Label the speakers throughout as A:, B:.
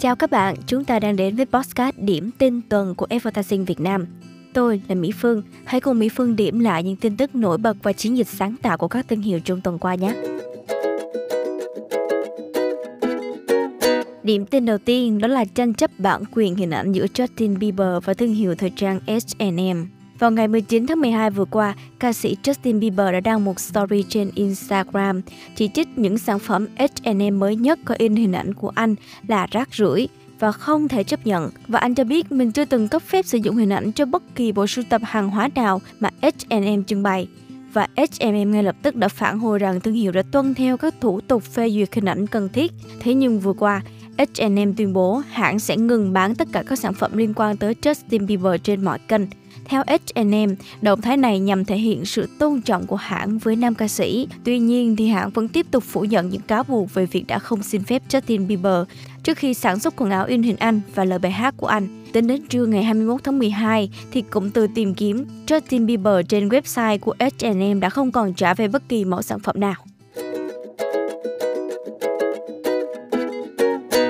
A: Chào các bạn, chúng ta đang đến với podcast điểm tin tuần của Advertising Việt Nam. Tôi là Mỹ Phương, hãy cùng Mỹ Phương điểm lại những tin tức nổi bật và chiến dịch sáng tạo của các thương hiệu trong tuần qua nhé. Điểm tin đầu tiên đó là tranh chấp bản quyền hình ảnh giữa Justin Bieber và thương hiệu thời trang H&M. Vào ngày 19 tháng 12 vừa qua, ca sĩ Justin Bieber đã đăng một story trên Instagram chỉ trích những sản phẩm H&M mới nhất có in hình ảnh của anh là rác rưởi và không thể chấp nhận. Và anh cho biết mình chưa từng cấp phép sử dụng hình ảnh cho bất kỳ bộ sưu tập hàng hóa nào mà H&M trưng bày. Và H&M ngay lập tức đã phản hồi rằng thương hiệu đã tuân theo các thủ tục phê duyệt hình ảnh cần thiết. Thế nhưng vừa qua, H&M tuyên bố hãng sẽ ngừng bán tất cả các sản phẩm liên quan tới Justin Bieber trên mọi kênh. Theo H&M, động thái này nhằm thể hiện sự tôn trọng của hãng với nam ca sĩ. Tuy nhiên, thì hãng vẫn tiếp tục phủ nhận những cáo buộc về việc đã không xin phép Justin Bieber trước khi sản xuất quần áo in hình anh và lời bài hát của anh. Tính đến trưa ngày 21 tháng 12, thì cụm từ tìm kiếm Justin Bieber trên website của H&M đã không còn trả về bất kỳ mẫu sản phẩm nào.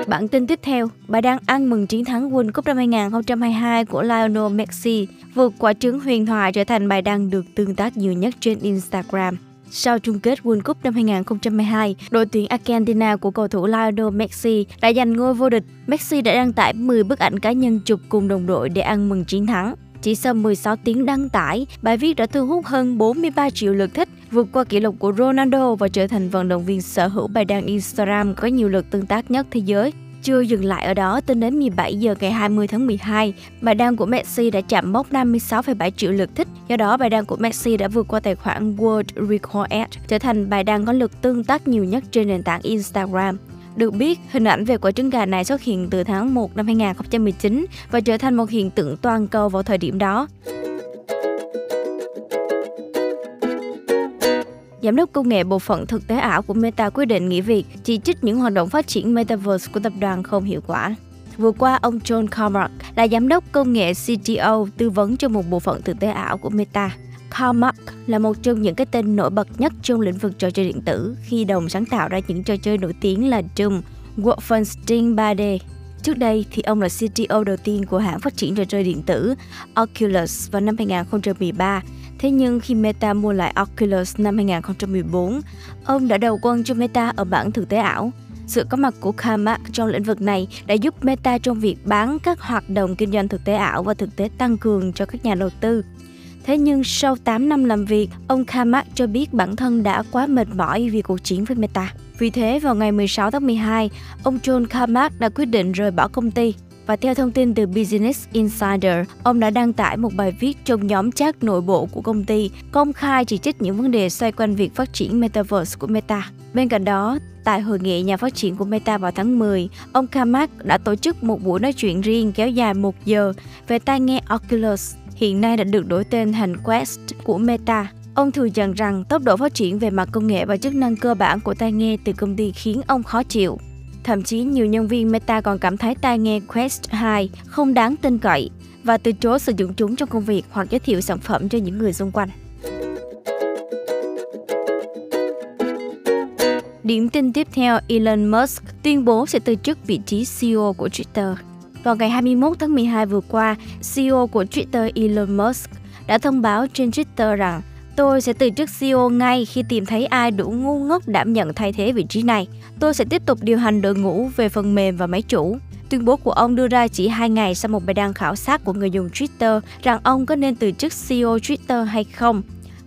A: Bản tin tiếp theo, bà đang ăn mừng chiến thắng World Cup năm 2022 của Lionel Messi, vượt quả trứng huyền thoại trở thành bài đăng được tương tác nhiều nhất trên Instagram. Sau chung kết World Cup năm 2022, đội tuyển Argentina của cầu thủ Lionel Messi đã giành ngôi vô địch. Messi đã đăng tải 10 bức ảnh cá nhân chụp cùng đồng đội để ăn mừng chiến thắng. Chỉ sau 16 tiếng đăng tải, bài viết đã thu hút hơn 43 triệu lượt thích, vượt qua kỷ lục của Ronaldo và trở thành vận động viên sở hữu bài đăng Instagram có nhiều lượt tương tác nhất thế giới. Chưa dừng lại ở đó, tính đến 17 giờ ngày 20 tháng 12, bài đăng của Messi đã chạm mốc 56,7 triệu lượt thích. Do đó, bài đăng của Messi đã vượt qua tài khoản World Record Ad, trở thành bài đăng có lượt tương tác nhiều nhất trên nền tảng Instagram. Được biết, hình ảnh về quả trứng gà này xuất hiện từ tháng 1 năm 2019 và trở thành một hiện tượng toàn cầu vào thời điểm đó. Giám đốc công nghệ bộ phận thực tế ảo của Meta quyết định nghỉ việc, chỉ trích những hoạt động phát triển Metaverse của tập đoàn không hiệu quả. Vừa qua, ông John Carmack là giám đốc công nghệ CTO tư vấn cho một bộ phận thực tế ảo của Meta. Carmack là một trong những cái tên nổi bật nhất trong lĩnh vực trò chơi điện tử khi đồng sáng tạo ra những trò chơi nổi tiếng là Doom, Wolfenstein 3D. Trước đây thì ông là CTO đầu tiên của hãng phát triển trò chơi điện tử Oculus vào năm 2013 Thế nhưng khi Meta mua lại Oculus năm 2014, ông đã đầu quân cho Meta ở bảng thực tế ảo. Sự có mặt của Carmack trong lĩnh vực này đã giúp Meta trong việc bán các hoạt động kinh doanh thực tế ảo và thực tế tăng cường cho các nhà đầu tư. Thế nhưng sau 8 năm làm việc, ông Kamak cho biết bản thân đã quá mệt mỏi vì cuộc chiến với Meta. Vì thế, vào ngày 16 tháng 12, ông John Kamak đã quyết định rời bỏ công ty. Và theo thông tin từ Business Insider, ông đã đăng tải một bài viết trong nhóm chat nội bộ của công ty, công khai chỉ trích những vấn đề xoay quanh việc phát triển Metaverse của Meta. Bên cạnh đó, tại hội nghị nhà phát triển của Meta vào tháng 10, ông Kamak đã tổ chức một buổi nói chuyện riêng kéo dài một giờ về tai nghe Oculus, hiện nay đã được đổi tên thành Quest của Meta. Ông thừa nhận rằng tốc độ phát triển về mặt công nghệ và chức năng cơ bản của tai nghe từ công ty khiến ông khó chịu. Thậm chí nhiều nhân viên Meta còn cảm thấy tai nghe Quest 2 không đáng tin cậy và từ chối sử dụng chúng trong công việc hoặc giới thiệu sản phẩm cho những người xung quanh. Điểm tin tiếp theo, Elon Musk tuyên bố sẽ từ chức vị trí CEO của Twitter. Vào ngày 21 tháng 12 vừa qua, CEO của Twitter Elon Musk đã thông báo trên Twitter rằng Tôi sẽ từ chức CEO ngay khi tìm thấy ai đủ ngu ngốc đảm nhận thay thế vị trí này. Tôi sẽ tiếp tục điều hành đội ngũ về phần mềm và máy chủ. Tuyên bố của ông đưa ra chỉ hai ngày sau một bài đăng khảo sát của người dùng Twitter rằng ông có nên từ chức CEO Twitter hay không.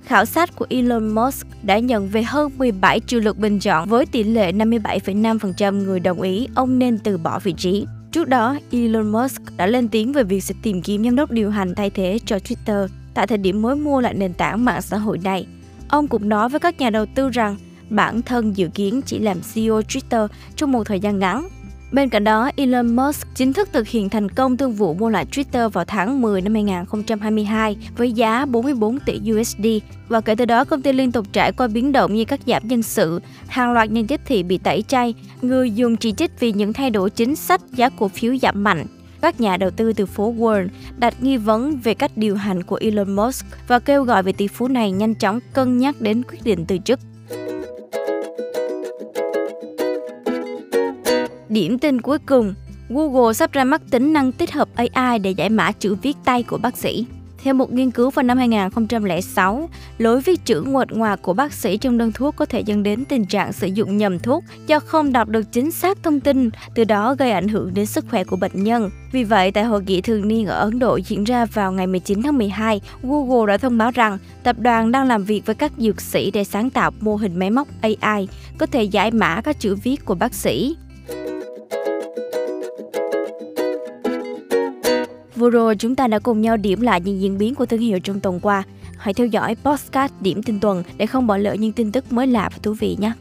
A: Khảo sát của Elon Musk đã nhận về hơn 17 triệu lượt bình chọn với tỷ lệ 57,5% người đồng ý ông nên từ bỏ vị trí. Trước đó, Elon Musk đã lên tiếng về việc sẽ tìm kiếm giám đốc điều hành thay thế cho Twitter tại thời điểm mới mua lại nền tảng mạng xã hội này. Ông cũng nói với các nhà đầu tư rằng bản thân dự kiến chỉ làm CEO Twitter trong một thời gian ngắn. Bên cạnh đó, Elon Musk chính thức thực hiện thành công thương vụ mua lại Twitter vào tháng 10 năm 2022 với giá 44 tỷ USD và kể từ đó công ty liên tục trải qua biến động như cắt giảm nhân sự, hàng loạt nhân tiếp thị bị tẩy chay, người dùng chỉ trích vì những thay đổi chính sách giá cổ phiếu giảm mạnh các nhà đầu tư từ phố Wall đặt nghi vấn về cách điều hành của Elon Musk và kêu gọi vị tỷ phú này nhanh chóng cân nhắc đến quyết định từ chức. Điểm tin cuối cùng, Google sắp ra mắt tính năng tích hợp AI để giải mã chữ viết tay của bác sĩ. Theo một nghiên cứu vào năm 2006, lối viết chữ nguệch ngoạc của bác sĩ trong đơn thuốc có thể dẫn đến tình trạng sử dụng nhầm thuốc do không đọc được chính xác thông tin, từ đó gây ảnh hưởng đến sức khỏe của bệnh nhân. Vì vậy, tại hội nghị thường niên ở Ấn Độ diễn ra vào ngày 19 tháng 12, Google đã thông báo rằng tập đoàn đang làm việc với các dược sĩ để sáng tạo mô hình máy móc AI có thể giải mã các chữ viết của bác sĩ. Vừa rồi chúng ta đã cùng nhau điểm lại những diễn biến của thương hiệu trong tuần qua. Hãy theo dõi podcast điểm tin tuần để không bỏ lỡ những tin tức mới lạ và thú vị nhé.